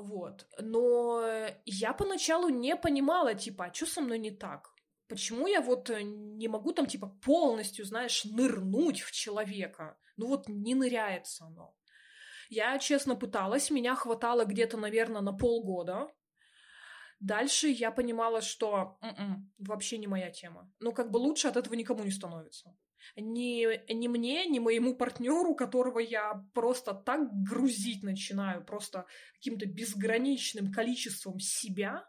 Вот. Но я поначалу не понимала, типа, а что со мной не так? Почему я вот э, не могу там, типа, полностью, знаешь, нырнуть в человека? Ну вот не ныряется оно. Я, честно, пыталась, меня хватало где-то, наверное, на полгода. Дальше я понимала, что м-м, вообще не моя тема. Ну, как бы лучше от этого никому не становится. Ни, ни мне, ни моему партнеру, которого я просто так грузить начинаю, просто каким-то безграничным количеством себя,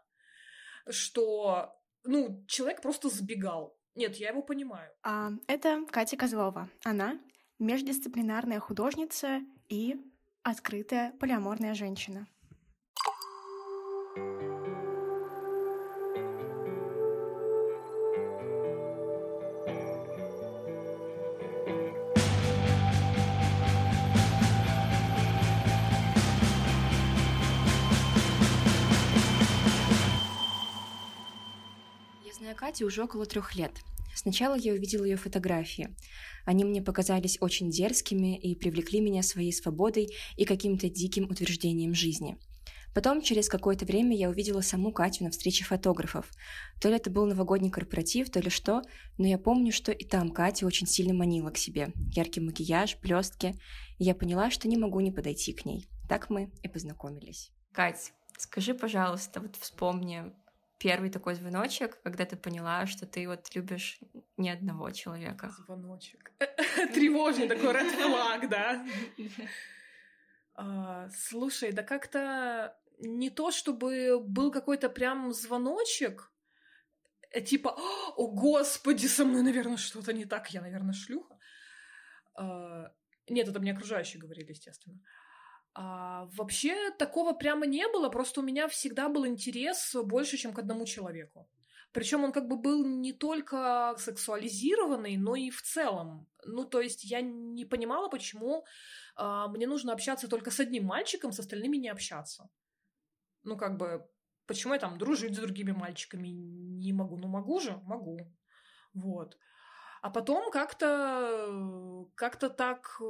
что, ну, человек просто сбегал. Нет, я его понимаю. А, это Катя Козлова. Она междисциплинарная художница и открытая полиаморная женщина. Кате уже около трех лет. Сначала я увидела ее фотографии. Они мне показались очень дерзкими и привлекли меня своей свободой и каким-то диким утверждением жизни. Потом, через какое-то время, я увидела саму Катю на встрече фотографов. То ли это был новогодний корпоратив, то ли что, но я помню, что и там Катя очень сильно манила к себе. Яркий макияж, блестки. И я поняла, что не могу не подойти к ней. Так мы и познакомились. Кать, скажи, пожалуйста, вот вспомни, первый такой звоночек, когда ты поняла, что ты вот любишь не одного человека? Звоночек. Тревожный такой red flag, да? А, слушай, да как-то не то, чтобы был какой-то прям звоночек, э, типа, о, господи, со мной, наверное, что-то не так, я, наверное, шлюха. А, нет, это мне окружающие говорили, естественно. А, вообще такого прямо не было, просто у меня всегда был интерес больше, чем к одному человеку. Причем он как бы был не только сексуализированный, но и в целом. Ну, то есть я не понимала, почему а, мне нужно общаться только с одним мальчиком, с остальными не общаться. Ну, как бы, почему я там дружить с другими мальчиками не могу? Ну, могу же, могу. Вот. А потом как-то как-то так э,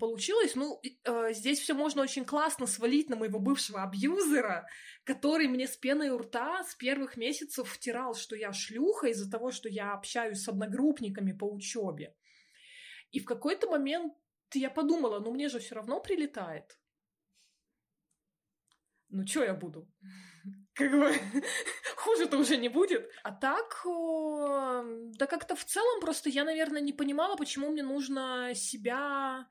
получилось. Ну, э, здесь все можно очень классно свалить на моего бывшего абьюзера, который мне с пеной у рта с первых месяцев втирал, что я шлюха из-за того, что я общаюсь с одногруппниками по учебе. И в какой-то момент я подумала, ну мне же все равно прилетает. Ну, что я буду? Как бы хуже-то уже не будет. А так, да как-то в целом просто я, наверное, не понимала, почему мне нужно себя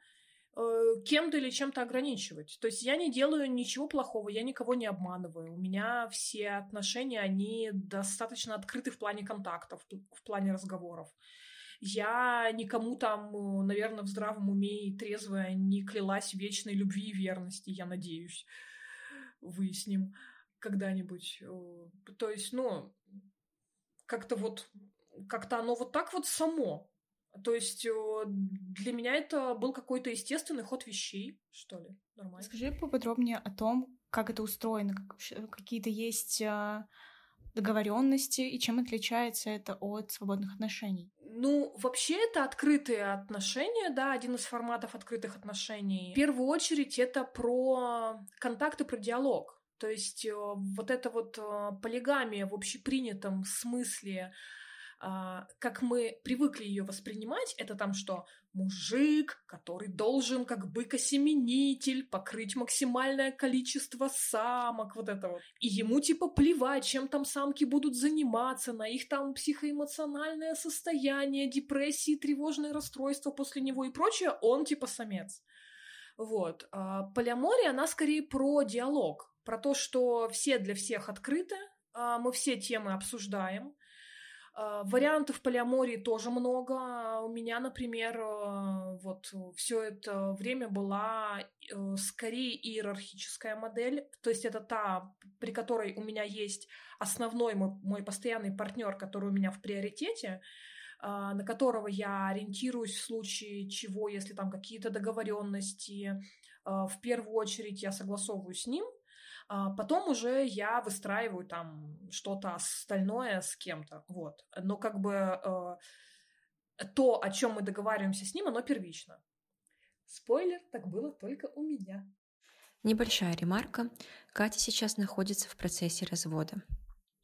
э, кем-то или чем-то ограничивать. То есть я не делаю ничего плохого, я никого не обманываю. У меня все отношения, они достаточно открыты в плане контактов, в плане разговоров. Я никому там, наверное, в здравом уме и трезвая не клялась вечной любви и верности, я надеюсь. Выясним когда-нибудь. Э, то есть, ну, как-то вот, как-то оно вот так вот само. То есть э, для меня это был какой-то естественный ход вещей, что ли. Нормально. Скажи поподробнее о том, как это устроено, как, какие-то есть а, договоренности и чем отличается это от свободных отношений? Ну, вообще это открытые отношения, да, один из форматов открытых отношений. В первую очередь это про контакты, про диалог. То есть э, вот эта вот э, полигамия в общепринятом смысле, а, как мы привыкли ее воспринимать, это там что? Мужик, который должен как быкосеменитель покрыть максимальное количество самок, вот это вот. И ему типа плевать, чем там самки будут заниматься, на их там психоэмоциональное состояние, депрессии, тревожные расстройства после него и прочее, он типа самец. Вот. А полиамория, она скорее про диалог про то, что все для всех открыты, а, мы все темы обсуждаем. А, вариантов полиамории тоже много. У меня, например, вот все это время была э, скорее иерархическая модель. То есть это та, при которой у меня есть основной мой, мой постоянный партнер, который у меня в приоритете, а, на которого я ориентируюсь в случае чего, если там какие-то договоренности. В первую очередь я согласовываю с ним, а потом уже я выстраиваю там что-то остальное с кем-то, вот. Но как бы э, то, о чем мы договариваемся с ним, оно первично. Спойлер, так было только у меня. Небольшая ремарка. Катя сейчас находится в процессе развода.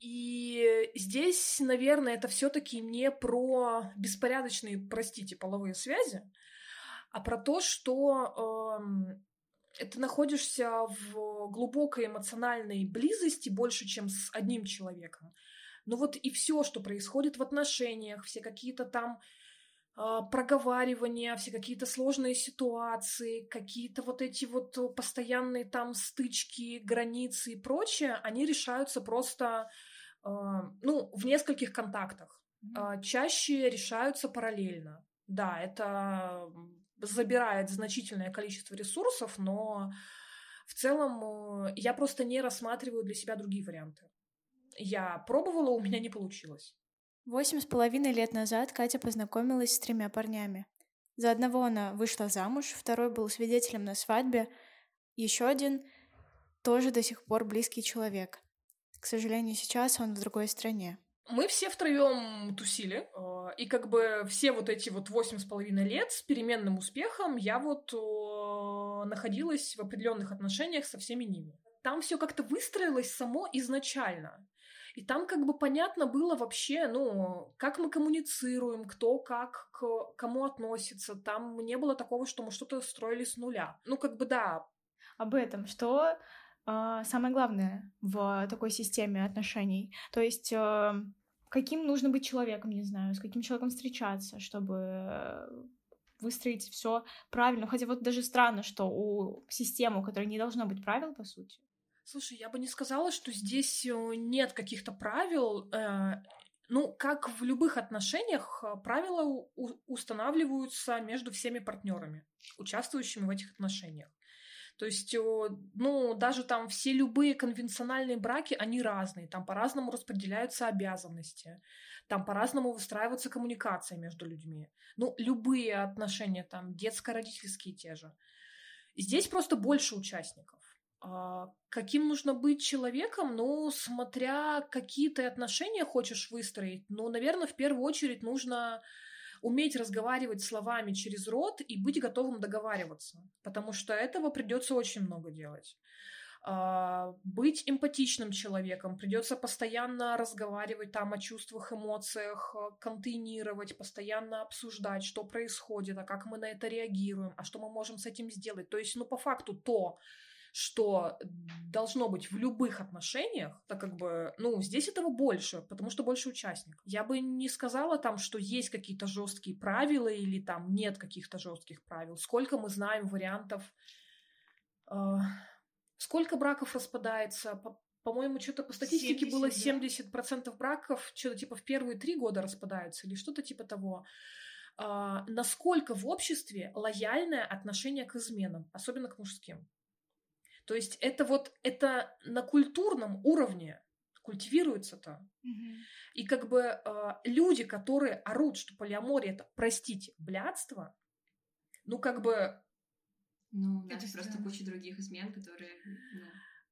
И здесь, наверное, это все-таки не про беспорядочные, простите, половые связи, а про то, что э, ты находишься в глубокой эмоциональной близости больше, чем с одним человеком. Ну вот и все, что происходит в отношениях, все какие-то там э, проговаривания, все какие-то сложные ситуации, какие-то вот эти вот постоянные там стычки, границы и прочее, они решаются просто а, ну, в нескольких контактах. Mm-hmm. Чаще решаются параллельно. Да, это забирает значительное количество ресурсов, но в целом э, я просто не рассматриваю для себя другие варианты. Я пробовала, у меня не получилось. Восемь с половиной лет назад Катя познакомилась с тремя парнями. За одного она вышла замуж, второй был свидетелем на свадьбе, еще один тоже до сих пор близкий человек. К сожалению, сейчас он в другой стране. Мы все втроем тусили, э, и как бы все вот эти вот восемь с половиной лет с переменным успехом я вот находилась в определенных отношениях со всеми ними. Там все как-то выстроилось само изначально. И там как бы понятно было вообще, ну, как мы коммуницируем, кто как к кому относится. Там не было такого, что мы что-то строили с нуля. Ну, как бы да. Об этом, что а, самое главное в такой системе отношений. То есть э, каким нужно быть человеком, не знаю, с каким человеком встречаться, чтобы выстроить все правильно. Хотя вот даже странно, что у системы, у которой не должно быть правил, по сути. Слушай, я бы не сказала, что здесь э, нет каких-то правил. Э, ну, как в любых отношениях, правила устанавливаются между всеми партнерами, участвующими в этих отношениях. То есть, ну, даже там все любые конвенциональные браки, они разные. Там по-разному распределяются обязанности. Там по-разному выстраивается коммуникация между людьми. Ну, любые отношения, там, детско-родительские те же. Здесь просто больше участников. А каким нужно быть человеком? Ну, смотря какие ты отношения хочешь выстроить, ну, наверное, в первую очередь нужно уметь разговаривать словами через рот и быть готовым договариваться, потому что этого придется очень много делать. А, быть эмпатичным человеком, придется постоянно разговаривать там о чувствах, эмоциях, контейнировать, постоянно обсуждать, что происходит, а как мы на это реагируем, а что мы можем с этим сделать. То есть, ну, по факту то, что должно быть в любых отношениях, так как бы, ну, здесь этого больше, потому что больше участников. Я бы не сказала там, что есть какие-то жесткие правила или там нет каких-то жестких правил. Сколько мы знаем вариантов, э, сколько браков распадается, по, по-моему, что-то по статистике 70, было 70% да? браков, что-то типа в первые три года распадаются или что-то типа того. Uh, насколько в обществе лояльное отношение к изменам, особенно к мужским. То есть это вот это на культурном уровне культивируется-то. Угу. И как бы э, люди, которые орут, что полиамория это, простите, блядство, ну как бы... Ну, это просто куча других измен, которые...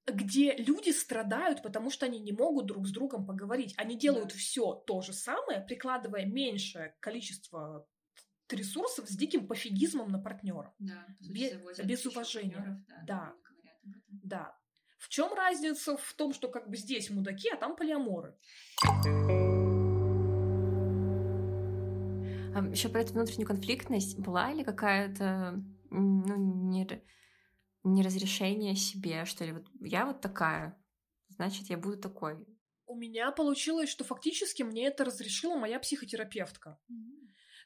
Ну... Где люди страдают, потому что они не могут друг с другом поговорить. Они делают да. все то же самое, прикладывая меньшее количество ресурсов с диким пофигизмом на партнера. Да, без, без уважения. да. да. Да. В чем разница в том, что как бы здесь мудаки, а там полиаморы? Еще про эту внутреннюю конфликтность была ли какая-то ну, не, не разрешение себе, что ли? Вот я вот такая, значит, я буду такой. У меня получилось, что фактически мне это разрешила моя психотерапевтка. Mm-hmm.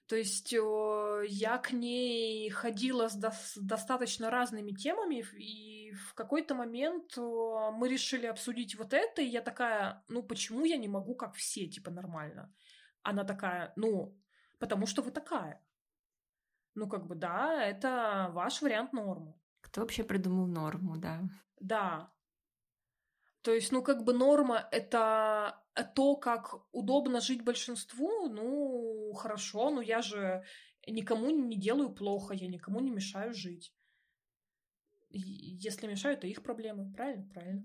То есть я к ней ходила с, до с достаточно разными темами, и в какой-то момент мы решили обсудить вот это, и я такая, ну почему я не могу как все, типа нормально? Она такая, ну, потому что вы такая. Ну, как бы, да, это ваш вариант нормы. Кто вообще придумал норму, да? Да. То есть, ну, как бы норма — это то, как удобно жить большинству, ну, хорошо, но я же никому не делаю плохо, я никому не мешаю жить. Если мешаю, это их проблемы, правильно? Правильно.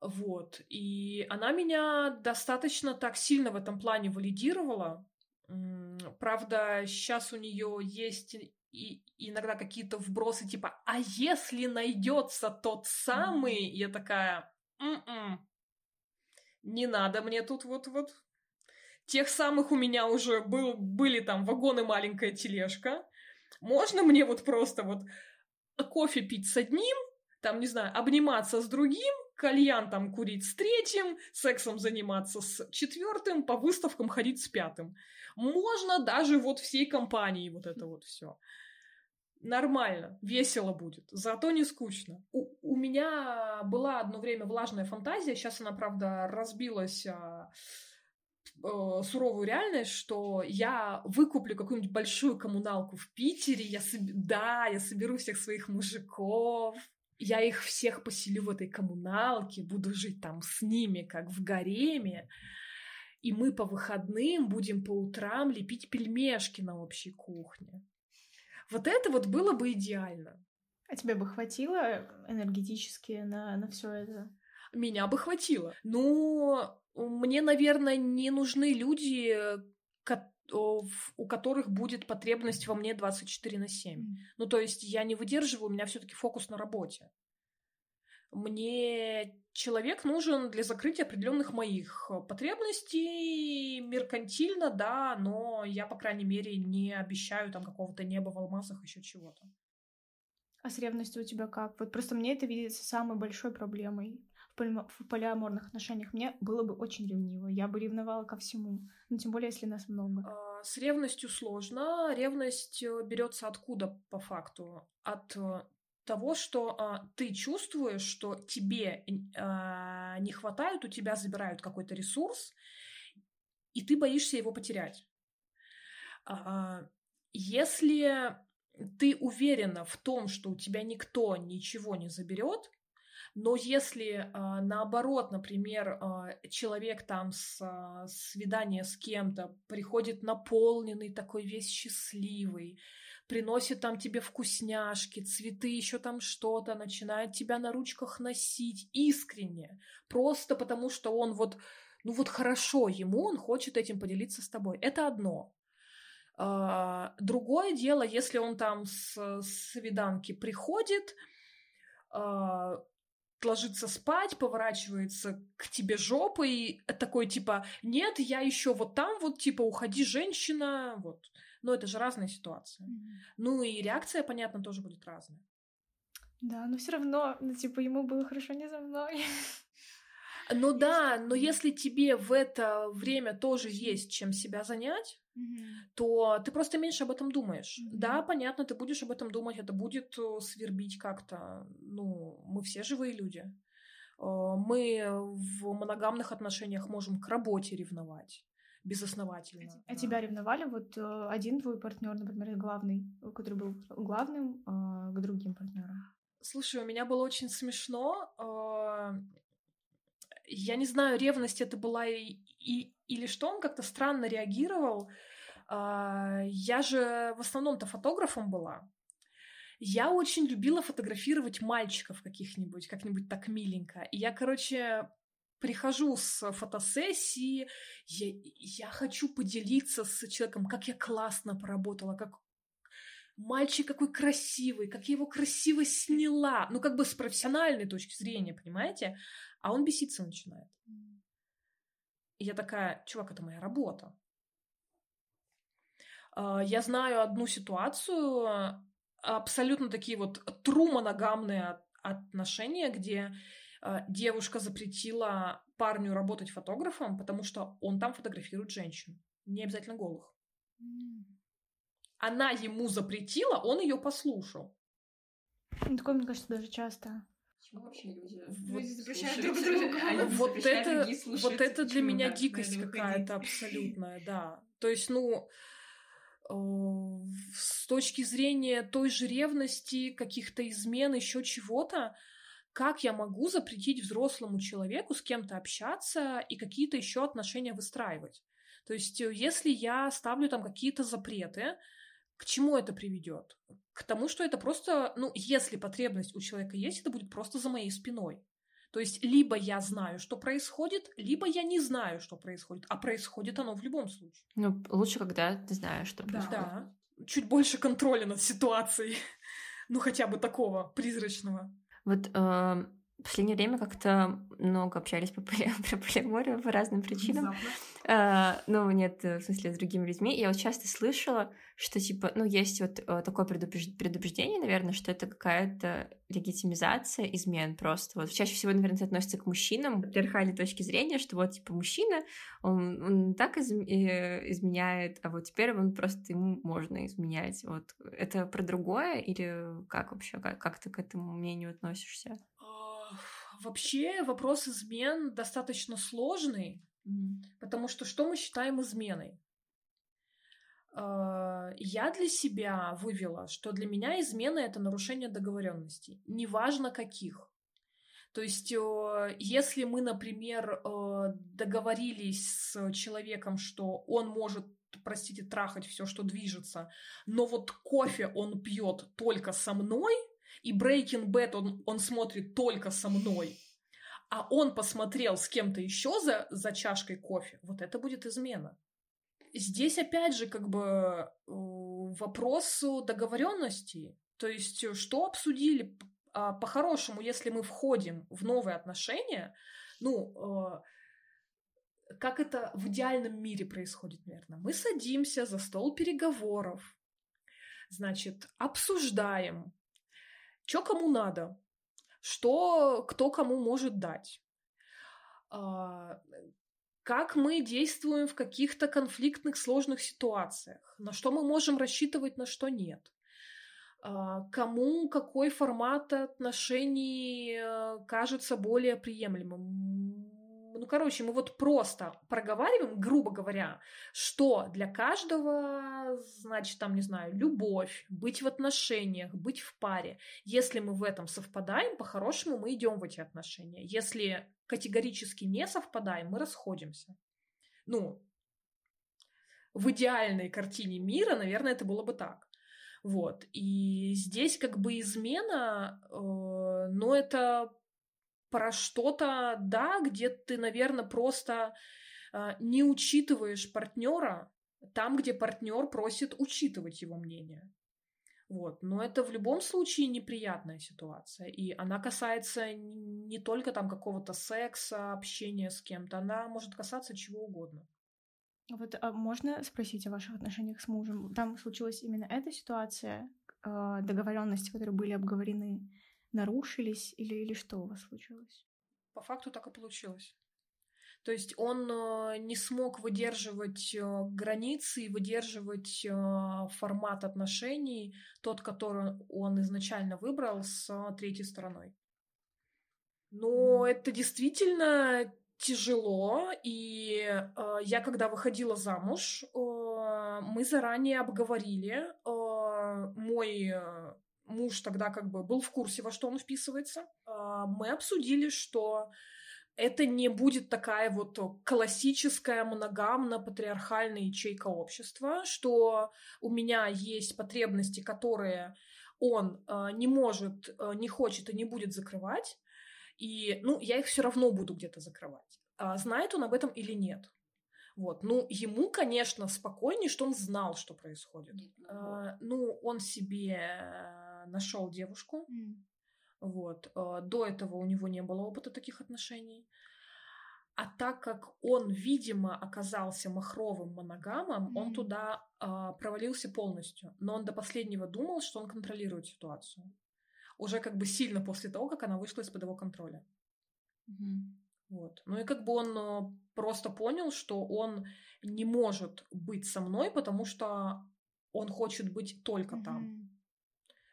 Вот. И она меня достаточно так сильно в этом плане валидировала. Правда, сейчас у нее есть и иногда какие-то вбросы типа «А если найдется тот самый?» Я такая «М-м, не надо мне тут вот-вот». Тех самых у меня уже был, были там вагоны маленькая тележка. Можно мне вот просто вот кофе пить с одним, там, не знаю, обниматься с другим, кальян там курить с третьим, сексом заниматься с четвертым, по выставкам ходить с пятым. Можно даже вот всей компанией вот это вот все. Нормально, весело будет, зато не скучно. У, у меня была одно время влажная фантазия, сейчас она, правда, разбилась а, э, суровую реальность, что я выкуплю какую-нибудь большую коммуналку в Питере, я соб... да, я соберу всех своих мужиков, я их всех поселю в этой коммуналке, буду жить там с ними, как в гареме, и мы по выходным будем по утрам лепить пельмешки на общей кухне. Вот это вот было бы идеально. А тебе бы хватило энергетически на, на все это? Меня бы хватило. Но мне, наверное, не нужны люди, у которых будет потребность во мне 24 на 7. Mm. Ну, то есть я не выдерживаю, у меня все-таки фокус на работе. Мне человек нужен для закрытия определенных моих потребностей меркантильно, да, но я, по крайней мере, не обещаю там какого-то неба в алмазах, еще чего-то. А с ревностью у тебя как? Вот просто мне это видится самой большой проблемой в полиаморных отношениях. Мне было бы очень ревниво. Я бы ревновала ко всему. Ну, тем более, если нас много. А, с ревностью сложно. Ревность э, берется откуда по факту? От э, того, что а, ты чувствуешь, что тебе а, не хватает, у тебя забирают какой-то ресурс, и ты боишься его потерять. А, если ты уверена в том, что у тебя никто ничего не заберет, но если а, наоборот, например, а, человек там с а, свидания с кем-то приходит наполненный, такой весь счастливый, приносит там тебе вкусняшки, цветы, еще там что-то, начинает тебя на ручках носить искренне, просто потому что он вот, ну вот хорошо ему, он хочет этим поделиться с тобой. Это одно. Другое дело, если он там с свиданки приходит, ложится спать, поворачивается к тебе жопой, такой типа, нет, я еще вот там вот, типа, уходи, женщина, вот. Но это же разная ситуация. Mm-hmm. Ну и реакция, понятно, тоже будет разная. Да, но все равно, ну, типа, ему было хорошо не за мной. Ну да, но если тебе в это время тоже есть чем себя занять, mm-hmm. то ты просто меньше об этом думаешь. Mm-hmm. Да, понятно, ты будешь об этом думать, это будет э, свербить как-то. Ну, мы все живые люди. Э, мы в моногамных отношениях можем к работе ревновать безосновательно. А тебя ревновали? Вот э, один твой партнер, например, главный, который был главным к другим партнерам? Слушай, у меня было очень смешно я не знаю, ревность это была и, и, или что, он как-то странно реагировал. А, я же в основном-то фотографом была. Я очень любила фотографировать мальчиков каких-нибудь, как-нибудь так миленько. И я, короче, прихожу с фотосессии, я, я хочу поделиться с человеком, как я классно поработала, как мальчик какой красивый, как я его красиво сняла. Ну, как бы с профессиональной точки зрения, понимаете? а он беситься начинает. И я такая, чувак, это моя работа. А, я знаю одну ситуацию, абсолютно такие вот тру моногамные отношения, где девушка запретила парню работать фотографом, потому что он там фотографирует женщин, не обязательно голых. Она ему запретила, он ее послушал. Ну, такое, мне кажется, даже часто. Почему вообще люди, вот, люди запрещают друг друга? Вот это, вот это для меня дикость какая-то абсолютная, да. То есть, ну, э, с точки зрения той же ревности, каких-то измен, еще чего-то, как я могу запретить взрослому человеку с кем-то общаться и какие-то еще отношения выстраивать? То есть, э, если я ставлю там какие-то запреты, к чему это приведет? К тому, что это просто, ну, если потребность у человека есть, это будет просто за моей спиной. То есть либо я знаю, что происходит, либо я не знаю, что происходит. А происходит оно в любом случае. Ну, лучше, когда ты знаешь, что происходит. Да. чуть больше контроля над ситуацией. ну, хотя бы такого призрачного. Вот э, в последнее время как-то много общались по, поле, про полиаморию по разным причинам. А, ну, нет, в смысле, с другими людьми. Я вот часто слышала, что, типа, ну, есть вот э, такое предупреждение, наверное, что это какая-то легитимизация измен просто. Вот чаще всего, наверное, это относится к мужчинам, патриархальной точки зрения, что вот, типа, мужчина, он, он так из, э, изменяет, а вот теперь он просто ему можно изменять. Вот это про другое или как вообще, как, как ты к этому мнению относишься? Вообще вопрос измен достаточно сложный, mm-hmm. потому что что мы считаем изменой? А, я для себя вывела, что для меня измена это нарушение договоренностей, неважно каких. То есть, если мы, например, договорились с человеком, что он может, простите, трахать все, что движется, но вот кофе он пьет только со мной, и Breaking Bad он, он смотрит только со мной, а он посмотрел с кем-то еще за, за чашкой кофе, вот это будет измена. Здесь опять же как бы э, вопрос договоренности. То есть, что обсудили а, по-хорошему, если мы входим в новые отношения, ну, э, как это в идеальном мире происходит, наверное. Мы садимся за стол переговоров, значит, обсуждаем, что кому надо, что кто кому может дать, а, как мы действуем в каких-то конфликтных сложных ситуациях, на что мы можем рассчитывать, на что нет, а, кому какой формат отношений э, кажется более приемлемым ну, короче, мы вот просто проговариваем, грубо говоря, что для каждого, значит, там, не знаю, любовь, быть в отношениях, быть в паре. Если мы в этом совпадаем, по-хорошему мы идем в эти отношения. Если категорически не совпадаем, мы расходимся. Ну, в идеальной картине мира, наверное, это было бы так. Вот. И здесь как бы измена, э, но это про что-то, да, где ты, наверное, просто э, не учитываешь партнера там, где партнер просит учитывать его мнение. Вот. Но это в любом случае неприятная ситуация. И она касается не только там какого-то секса, общения с кем-то, она может касаться чего угодно. Вот а можно спросить о ваших отношениях с мужем? Там случилась именно эта ситуация, э, договоренности, которые были обговорены, нарушились или, или что у вас случилось? По факту так и получилось. То есть он э, не смог выдерживать э, границы и выдерживать э, формат отношений, тот, который он изначально выбрал с третьей стороной. Но это действительно тяжело, и э, я, когда выходила замуж, э, мы заранее обговорили, э, мой муж тогда как бы был в курсе, во что он вписывается. А, мы обсудили, что это не будет такая вот классическая моногамно-патриархальная ячейка общества, что у меня есть потребности, которые он э, не может, э, не хочет и не будет закрывать, и, ну, я их все равно буду где-то закрывать. А знает он об этом или нет? Вот. Ну, ему, конечно, спокойнее, что он знал, что происходит. А, ну, он себе нашел девушку. Mm. Вот. А, до этого у него не было опыта таких отношений. А так как он, видимо, оказался махровым моногамом, mm он туда э, провалился полностью. Но он до последнего думал, что он контролирует ситуацию. Уже как бы сильно после того, как она вышла из-под его контроля. mm Вот. Ну и как бы он э, просто понял, что он не может быть со мной, потому что он хочет быть только mm там.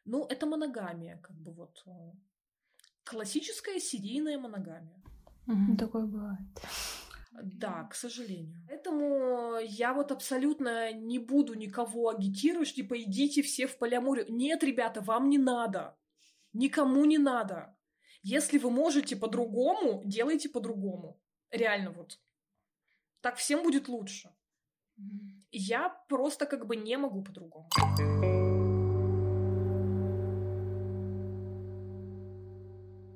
Ну, это моногамия, как бы вот. Э, классическая серийная моногамия. Угу. Такое бывает. Да, к сожалению. Поэтому я вот абсолютно не буду никого агитировать, типа идите все в полиаморию. Нет, ребята, вам не надо. Никому не надо. Если вы можете по-другому, делайте по-другому. Реально вот. Так всем будет лучше. Я просто как бы не могу по-другому.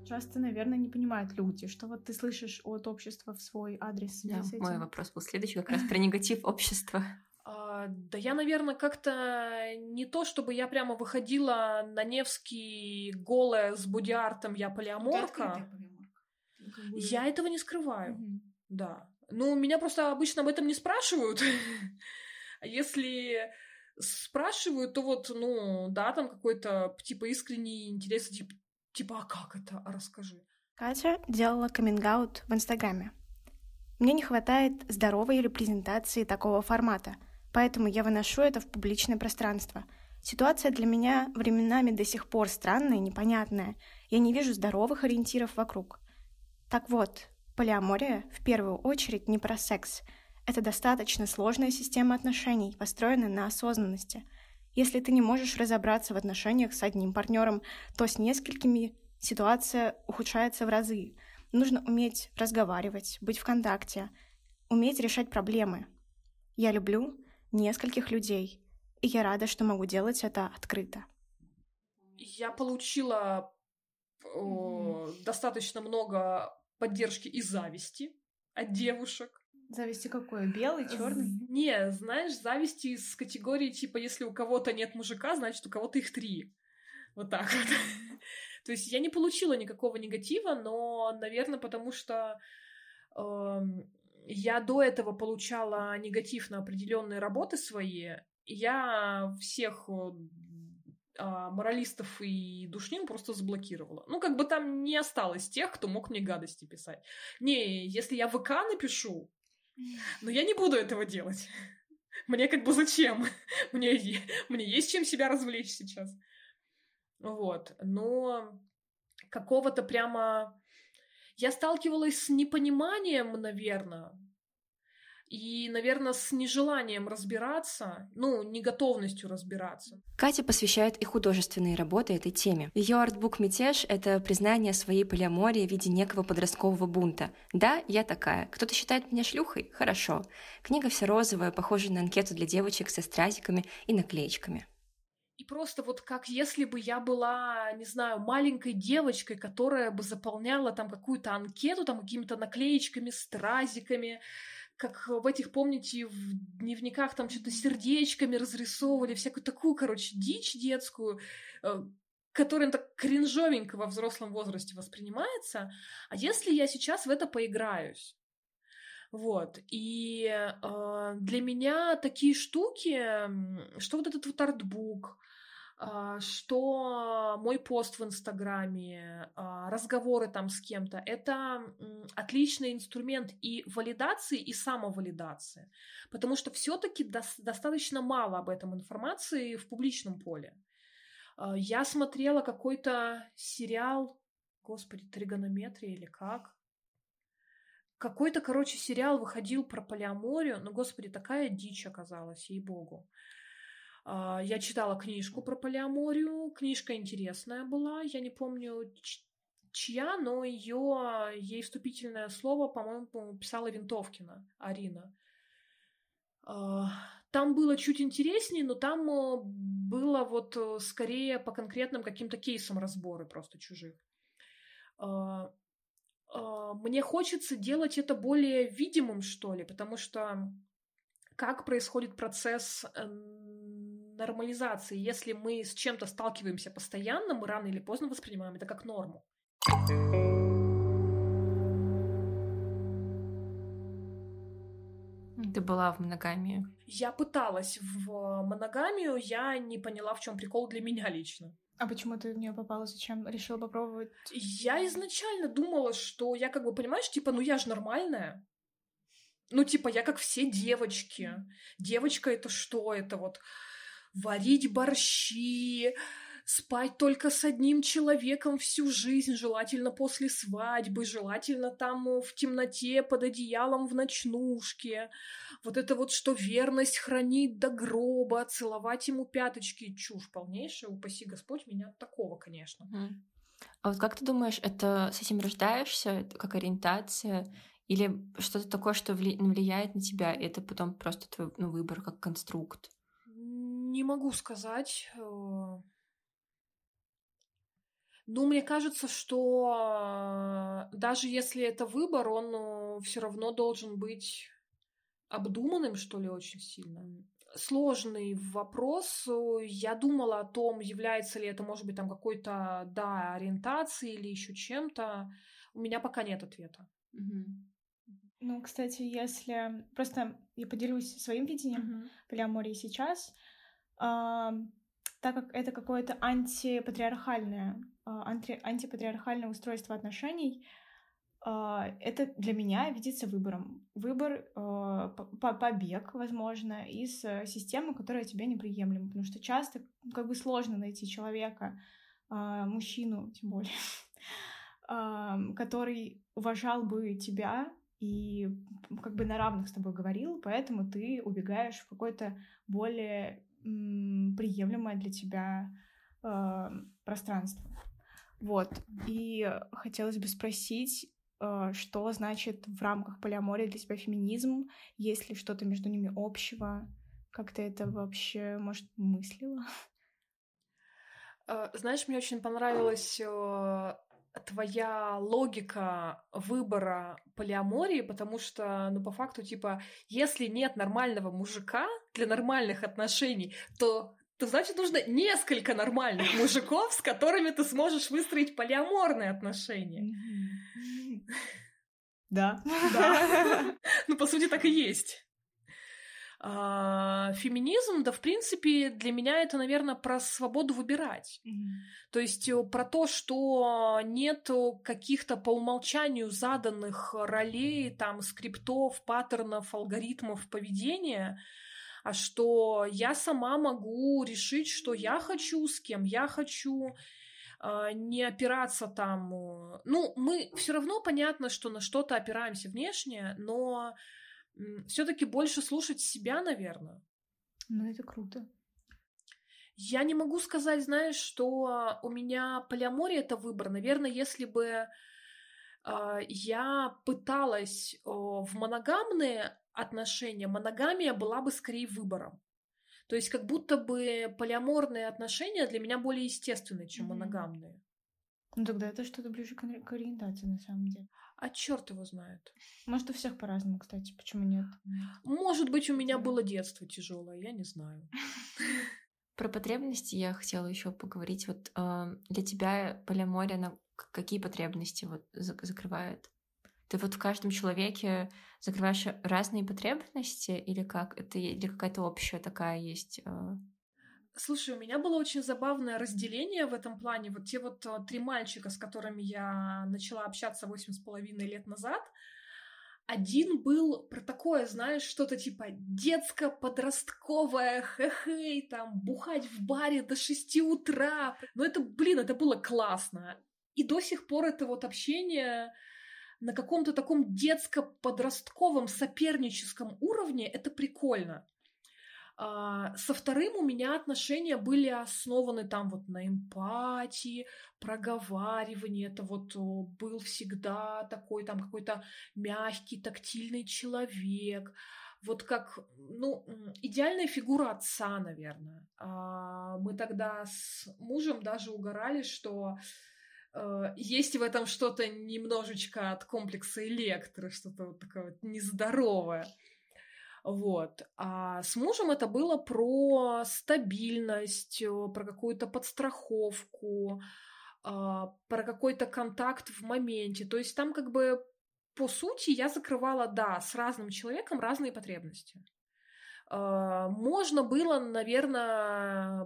Часто, наверное, не понимают люди, что вот ты слышишь от общества в свой адрес. Да, мой вопрос был следующий, как раз про негатив общества. А, да я, наверное, как-то не то, чтобы я прямо выходила на Невский голая с бодиартом, я полиаморка. Я этого не скрываю, mm-hmm. да. Ну, меня просто обычно об этом не спрашивают. а если спрашивают, то вот, ну, да, там какой-то, типа, искренний интерес, типа, типа, а как это? А расскажи. Катя делала каминг в Инстаграме. Мне не хватает здоровой репрезентации такого формата, поэтому я выношу это в публичное пространство. Ситуация для меня временами до сих пор странная и непонятная. Я не вижу здоровых ориентиров вокруг. Так вот, полиамория в первую очередь не про секс. Это достаточно сложная система отношений, построенная на осознанности. Если ты не можешь разобраться в отношениях с одним партнером, то с несколькими ситуация ухудшается в разы. Нужно уметь разговаривать, быть в контакте, уметь решать проблемы. Я люблю нескольких людей, и я рада, что могу делать это открыто. Я получила о, достаточно много поддержки и зависти от девушек. Зависти какой? Белый, черный? Не, знаешь, зависти из категории типа, если у кого-то нет мужика, значит, у кого-то их три. Вот так вот. То есть я не получила никакого негатива, но, наверное, потому что э, я до этого получала негатив на определенные работы свои. Я всех э, а, моралистов и душнин просто заблокировала. Ну, как бы там не осталось тех, кто мог мне гадости писать. Не, если я ВК напишу, но я не буду этого делать. Мне как бы зачем? Мне, мне есть чем себя развлечь сейчас. Вот. Но какого-то прямо... Я сталкивалась с непониманием, наверное, и, наверное, с нежеланием разбираться, ну, неготовностью разбираться. Катя посвящает и художественные работы этой теме. Ее артбук «Мятеж» — это признание своей полиамории в виде некого подросткового бунта. Да, я такая. Кто-то считает меня шлюхой? Хорошо. Книга вся розовая, похожа на анкету для девочек со стразиками и наклеечками. И просто вот как если бы я была, не знаю, маленькой девочкой, которая бы заполняла там какую-то анкету, там какими-то наклеечками, стразиками, как в этих, помните, в дневниках там что-то сердечками разрисовывали, всякую такую, короче, дичь детскую, э, которая так кринжовенько во взрослом возрасте воспринимается. А если я сейчас в это поиграюсь? Вот. И э, для меня такие штуки, что вот этот вот артбук, что мой пост в Инстаграме, а, разговоры там с кем-то, это отличный инструмент и валидации, и самовалидации. Потому что все-таки достаточно мало об этом информации в публичном поле. А, я смотрела какой-то сериал, господи, тригонометрия или как? Какой-то, короче, сериал выходил про полиаморию, но, господи, такая дичь оказалась, ей-богу. А, я читала книжку про полиаморию. Книжка интересная была. Я не помню, чья, но ее, ей вступительное слово, по-моему, писала Винтовкина Арина. А, там было чуть интереснее, но там э, было вот э, скорее по конкретным каким-то кейсам разборы просто чужих. А, мне хочется делать это более видимым, что ли, потому что как происходит процесс нормализации. Если мы с чем-то сталкиваемся постоянно, мы рано или поздно воспринимаем это как норму. Ты была в моногамии? Я пыталась в моногамию, я не поняла, в чем прикол для меня лично. А почему ты в нее попала? Зачем решила попробовать? Я изначально думала, что я как бы, понимаешь, типа, ну я же нормальная. Ну, типа, я как все девочки. Девочка это что? Это вот варить борщи, спать только с одним человеком всю жизнь, желательно после свадьбы, желательно там э, в темноте под одеялом в ночнушке. Вот это вот, что верность хранит до гроба, целовать ему пяточки. Чушь полнейшая, упаси Господь меня от такого, конечно. А вот как ты думаешь, это с этим рождаешься, как ориентация, или что-то такое, что влияет на тебя, и это потом просто твой ну, выбор как конструкт? Не могу сказать. Э. Ну, мне кажется, что э, даже если это выбор, он э, все равно должен быть обдуманным, что ли, очень сильно. сложный вопрос. Я думала о том, является ли это, может быть, там какой-то, да, ориентацией или еще чем-то. У меня пока нет ответа. Угу. Ну, кстати, если... Просто я поделюсь своим видением полиамории сейчас. А, так как это какое-то антипатриархальное, а, анти, антипатриархальное устройство отношений, а, это для меня видится выбором. Выбор, побег, возможно, из э, системы, которая тебе неприемлема. Потому что часто как бы сложно найти человека, мужчину тем более, который уважал бы тебя и как бы на равных с тобой говорил, поэтому ты убегаешь в какое-то более приемлемое для тебя э, пространство. Вот. И хотелось бы спросить, э, что значит в рамках полиамория для тебя феминизм? Есть ли что-то между ними общего? Как ты это вообще, может, мыслила? Э, знаешь, мне очень понравилось э, твоя логика выбора полиамории, потому что, ну, по факту, типа, если нет нормального мужика для нормальных отношений, то то значит нужно несколько нормальных мужиков, с которыми ты сможешь выстроить полиаморные отношения. Да. Да. Ну, по сути, так и есть. А, феминизм, да, в принципе, для меня это, наверное, про свободу выбирать. Mm-hmm. То есть э, про то, что нет каких-то по умолчанию заданных ролей, там, скриптов, паттернов, алгоритмов поведения, а что я сама могу решить, что я хочу, с кем я хочу, а, не опираться там. Э, ну, мы все равно понятно, что на что-то опираемся внешне, но все-таки больше слушать себя, наверное. Ну, это круто. Я не могу сказать, знаешь, что у меня полиамория это выбор. Наверное, если бы э, я пыталась э, в моногамные отношения, моногамия была бы скорее выбором. То есть как будто бы полиаморные отношения для меня более естественные, чем mm-hmm. моногамные. Ну тогда это что-то ближе к, к ориентации на самом деле. А черт его знает. Может, у всех по-разному, кстати, почему нет? Может быть, у меня было детство тяжелое, я не знаю. Про потребности я хотела еще поговорить. Вот э, для тебя полиамория на какие потребности вот закрывает? Ты вот в каждом человеке закрываешь разные потребности или как? Это или какая-то общая такая есть? Э... Слушай, у меня было очень забавное разделение в этом плане. Вот те вот а, три мальчика, с которыми я начала общаться восемь с половиной лет назад, один был про такое, знаешь, что-то типа детско-подростковое, хе-хей, там, бухать в баре до шести утра. Но это, блин, это было классно. И до сих пор это вот общение на каком-то таком детско-подростковом соперническом уровне, это прикольно. А, со вторым у меня отношения были основаны там вот на эмпатии, проговаривании. Это вот был всегда такой там какой-то мягкий, тактильный человек. Вот как, ну, идеальная фигура отца, наверное. А, мы тогда с мужем даже угорали, что э, есть в этом что-то немножечко от комплекса электро, что-то вот такое вот нездоровое. Вот. А с мужем это было про стабильность, э, про какую-то подстраховку, а, про какой-то контакт в моменте. То есть там как бы по сути я закрывала, да, с разным человеком разные потребности. А, можно было, наверное,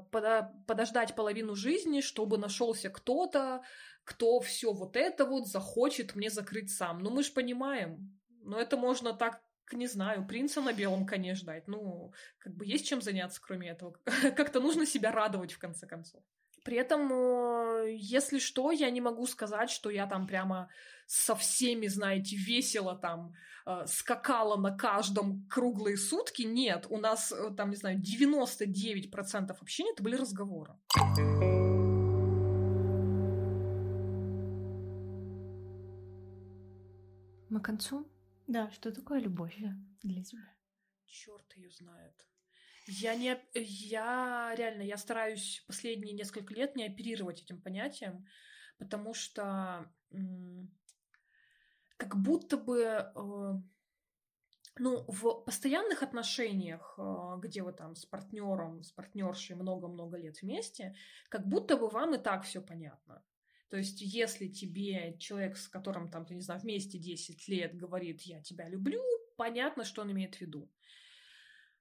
подождать половину жизни, чтобы нашелся кто-то, кто все вот это вот захочет мне закрыть сам. Но мы же понимаем, но это можно так не знаю, принца на белом коне ждать. Ну, как бы есть чем заняться, кроме этого. Как-то нужно себя радовать, в конце концов. При этом, э, если что, я не могу сказать, что я там прямо со всеми, знаете, весело там э, скакала на каждом круглые сутки. Нет, у нас э, там, не знаю, 99% общения это были разговоры. Мы к концу да, что такое любовь для тебя? Черт ее знает. Я не, я реально, я стараюсь последние несколько лет не оперировать этим понятием, потому что как будто бы э, ну, в постоянных отношениях, э, где вы там с партнером, с партнершей много-много лет вместе, как будто бы вам и так все понятно. То есть, если тебе человек, с которым там, ты не знаю, вместе 10 лет говорит «я тебя люблю», понятно, что он имеет в виду.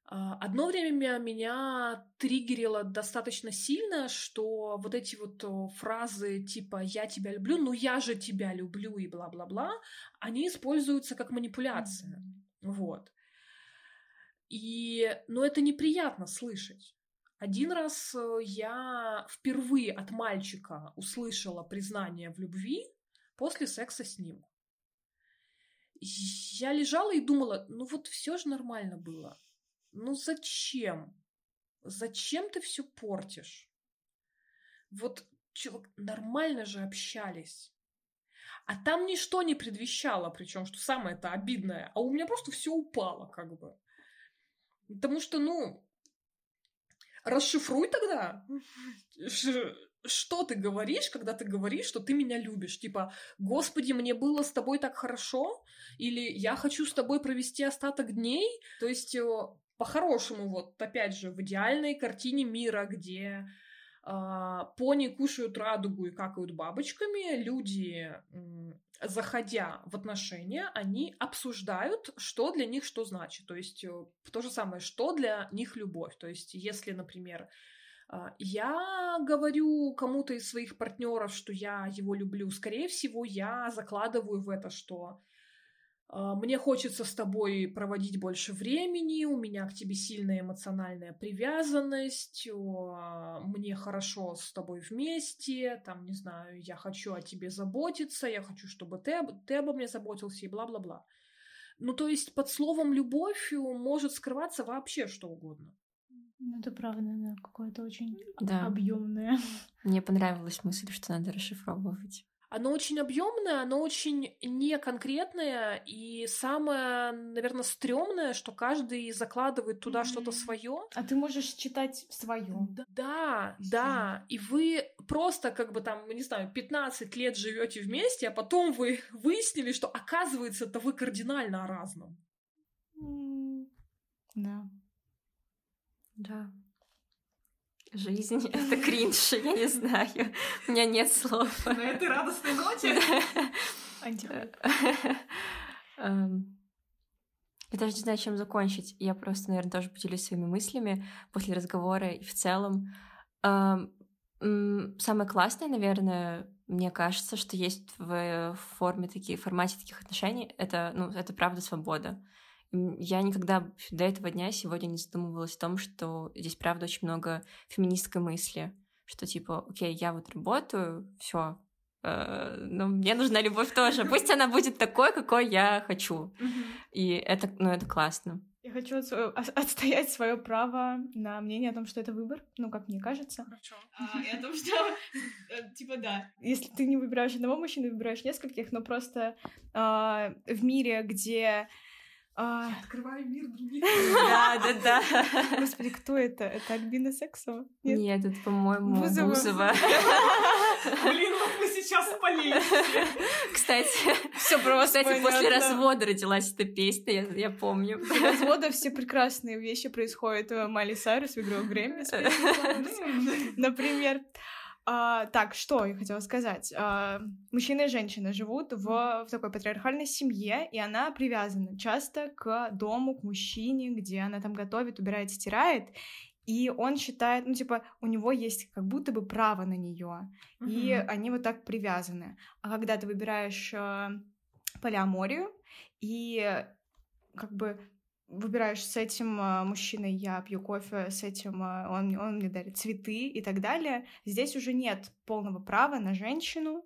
А, одно время меня триггерило достаточно сильно, что вот эти вот фразы типа «я тебя люблю», «ну я же тебя люблю» и бла-бла-бла, они используются как манипуляция. Вот. И, ну, это неприятно слышать. Один раз э, я впервые от мальчика услышала признание в любви после секса с ним. Я лежала и думала, ну вот все же нормально было. Ну зачем? Зачем ты все портишь? Вот чувак, нормально же общались. А там ничто не предвещало, причем, что самое это обидное. А у меня просто все упало, как бы. Потому что, ну, расшифруй тогда. Что ты говоришь, когда ты говоришь, что ты меня любишь? Типа, Господи, мне было с тобой так хорошо? Или я хочу с тобой провести остаток дней? То есть, э, по-хорошему, вот, опять же, в идеальной картине мира, где пони кушают радугу и какают бабочками, люди, заходя в отношения, они обсуждают, что для них что значит. То есть э, то же самое, что для них любовь. То есть если, например, а, я говорю кому-то из своих партнеров, что я его люблю, скорее всего, я закладываю в это, что а, мне хочется с тобой проводить больше времени, у меня к тебе сильная эмоциональная привязанность, мне хорошо с тобой вместе, там, не знаю, я хочу о тебе заботиться, я хочу, чтобы ты, ты обо мне заботился и бла-бла-бла. Ну, то есть под словом «любовь» может скрываться вообще что угодно. Ну, это правда, да, какое-то очень да. объемное. Мне понравилась мысль, что надо расшифровывать. Оно очень объемное, оно очень неконкретное, и самое, наверное, стрёмное, что каждый закладывает туда mm-hmm. что-то свое. А ты можешь читать свое. Да, да. И вы просто, как бы там, не знаю, 15 лет живете вместе, а потом вы выяснили, что оказывается, это вы кардинально о разном. Mm. Да. Да. Жизнь — это кринж, я не знаю. У меня нет слов. На этой радостной ноте? Эм, я даже не знаю, чем закончить. Я просто, наверное, тоже поделюсь своими мыслями после разговора и в целом. Эм, самое классное, наверное, мне кажется, что есть в форме такие, в формате таких отношений, это, ну, это правда свобода. Я никогда до этого дня сегодня не задумывалась о том, что здесь, правда, очень много феминистской мысли, что типа, окей, я вот работаю, все, э, но мне нужна любовь тоже. Пусть она будет такой, какой я хочу. И это, ну, это классно. Я хочу отстоять свое право на мнение о том, что это выбор, ну, как мне кажется. Хорошо. А, и о том, что, э, типа, да. Если ты не выбираешь одного мужчину, выбираешь нескольких, но просто а, в мире, где а... Открываю мир других. Да, да, да. Господи, кто это? Это Альбина Сексова? Нет, Нет это, по-моему, Бузова. Бузова. Блин, вот мы сейчас спалились. Кстати, все просто. Кстати, после развода родилась эта песня, я, я помню. После развода все прекрасные вещи происходят. Майли Сайрус в игру время. Например. А, так, что я хотела сказать. А, мужчина и женщина живут в, в такой патриархальной семье, и она привязана часто к дому, к мужчине, где она там готовит, убирает, стирает. И он считает, ну, типа, у него есть как будто бы право на нее. Mm-hmm. И они вот так привязаны. А когда ты выбираешь э, полиаморию, и как бы выбираешь с этим э, мужчиной, я пью кофе, с этим э, он, он мне дарит цветы и так далее. Здесь уже нет полного права на женщину.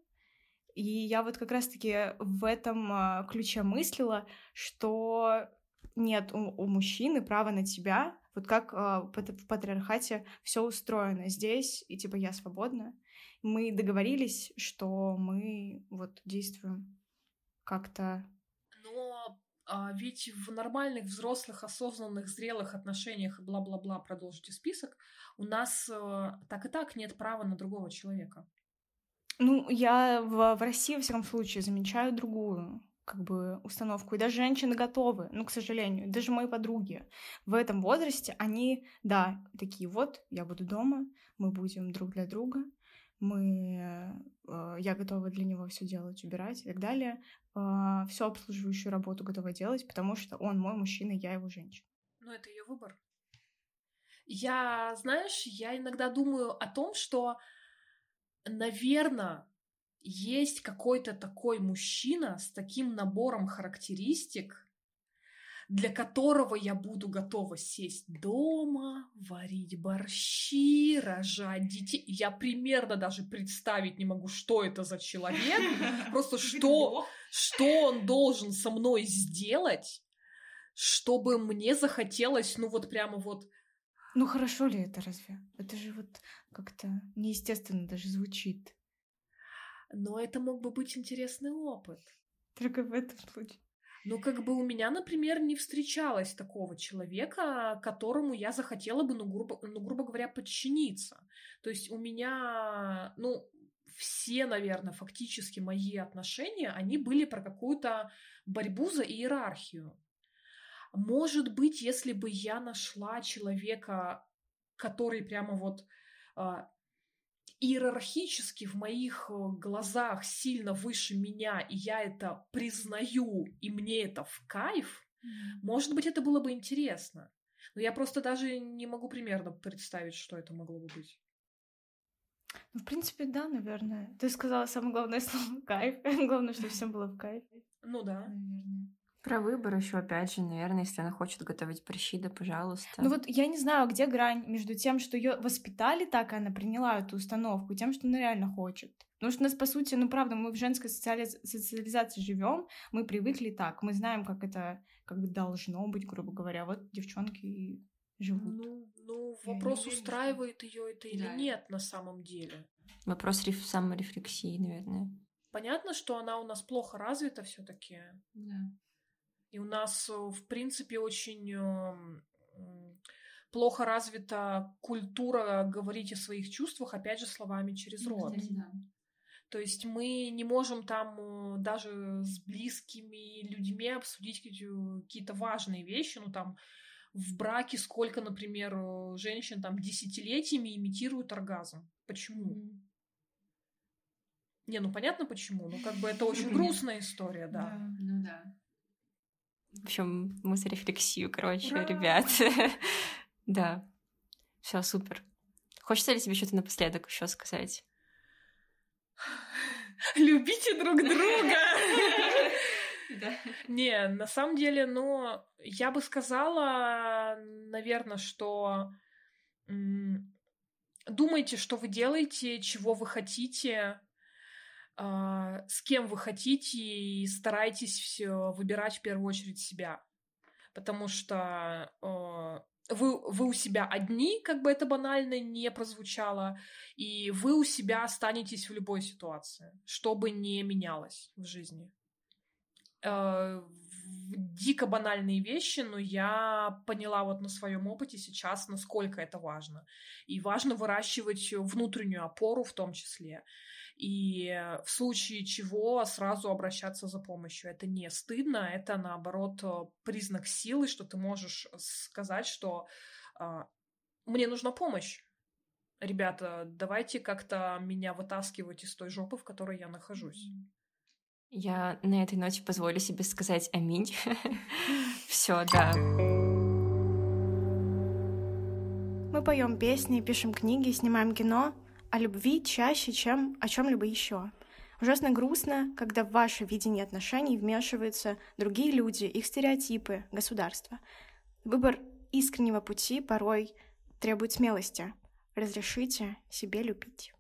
И я вот как раз-таки в этом э, ключе мыслила, что нет у, у мужчины права на тебя, вот как в патриархате все устроено здесь, и типа я свободна. Мы договорились, что мы вот действуем как-то а ведь в нормальных, взрослых, осознанных, зрелых отношениях, бла-бла-бла, продолжите список, у нас э, так и так нет права на другого человека. Ну, я в, в России, во всяком случае, замечаю другую как бы установку. И даже женщины готовы, ну, к сожалению, даже мои подруги в этом возрасте, они, да, такие вот, я буду дома, мы будем друг для друга, мы, э, я готова для него все делать, убирать и так далее, э, всю обслуживающую работу готова делать, потому что он мой мужчина, я его женщина. Ну, это ее выбор. Я, знаешь, я иногда думаю о том, что, наверное, есть какой-то такой мужчина с таким набором характеристик, для которого я буду готова сесть дома, варить борщи, рожать детей. Я примерно даже представить не могу, что это за человек, просто что, что он должен со мной сделать, чтобы мне захотелось, ну вот прямо вот... Ну хорошо ли это разве? Это же вот как-то неестественно даже звучит но это мог бы быть интересный опыт. Только в этом случае. Ну, как бы у меня, например, не встречалось такого человека, которому я захотела бы, ну, грубо, ну, грубо говоря, подчиниться. То есть у меня, ну, все, наверное, фактически мои отношения, они были про какую-то борьбу за иерархию. Может быть, если бы я нашла человека, который прямо вот а, иерархически в моих э, глазах сильно выше меня, и я это признаю, и мне это в кайф, может быть, это было бы интересно. Но я просто даже не могу примерно представить, что это могло бы быть. Ну, в принципе, да, наверное. Ты сказала самое главное слово кайф. Главное, чтобы всем было в кайф. Ну да. Наверное. Про выбор еще опять же, наверное, если она хочет готовить борщи, да, пожалуйста. Ну вот я не знаю, где грань между тем, что ее воспитали так, и она приняла эту установку, и тем, что она реально хочет. Потому что у нас, по сути, ну правда, мы в женской социали... социализации живем, мы привыкли так, мы знаем, как это как бы должно быть, грубо говоря. Вот девчонки живут. Ну, ну вопрос, устраивает ее это или да. нет на самом деле. Вопрос реф... саморефлексии, наверное. Понятно, что она у нас плохо развита все-таки. Да. И у нас, э, в принципе, очень эм, плохо развита культура говорить о своих чувствах, опять же, словами через рот. Да. То есть мы не можем там э, даже с близкими людьми обсудить какие-то важные вещи, ну там в браке сколько, например, э, женщин там десятилетиями имитируют оргазм. Почему? Mm. Не, ну понятно почему, ну как бы это очень грустная история, да. да. Ну да. В общем, мы за рефлексию, короче, Ура! ребят. да. Все, супер. Хочется ли тебе что-то напоследок еще сказать? Любите друг друга! Не, на самом деле, ну, я бы сказала, наверное, что думайте, что вы делаете, чего вы хотите, с кем вы хотите, и старайтесь все выбирать в первую очередь себя. Потому что а, вы, вы у себя одни, как бы это банально не прозвучало, и вы у себя останетесь в любой ситуации, что бы ни менялось в жизни. Э, дико банальные вещи, но я поняла вот на своем опыте сейчас, насколько это важно. И важно выращивать внутреннюю опору в том числе и в случае чего сразу обращаться за помощью. Это не стыдно, это наоборот признак силы, что ты можешь сказать, что мне нужна помощь. Ребята, давайте как-то меня вытаскивать из той жопы, в которой я нахожусь. Я на этой ноте позволю себе сказать аминь. Все, да. Мы поем песни, пишем книги, снимаем кино, о любви чаще, чем о чем-либо еще. Ужасно грустно, когда в ваше видение отношений вмешиваются другие люди, их стереотипы, государство. Выбор искреннего пути порой требует смелости. Разрешите себе любить.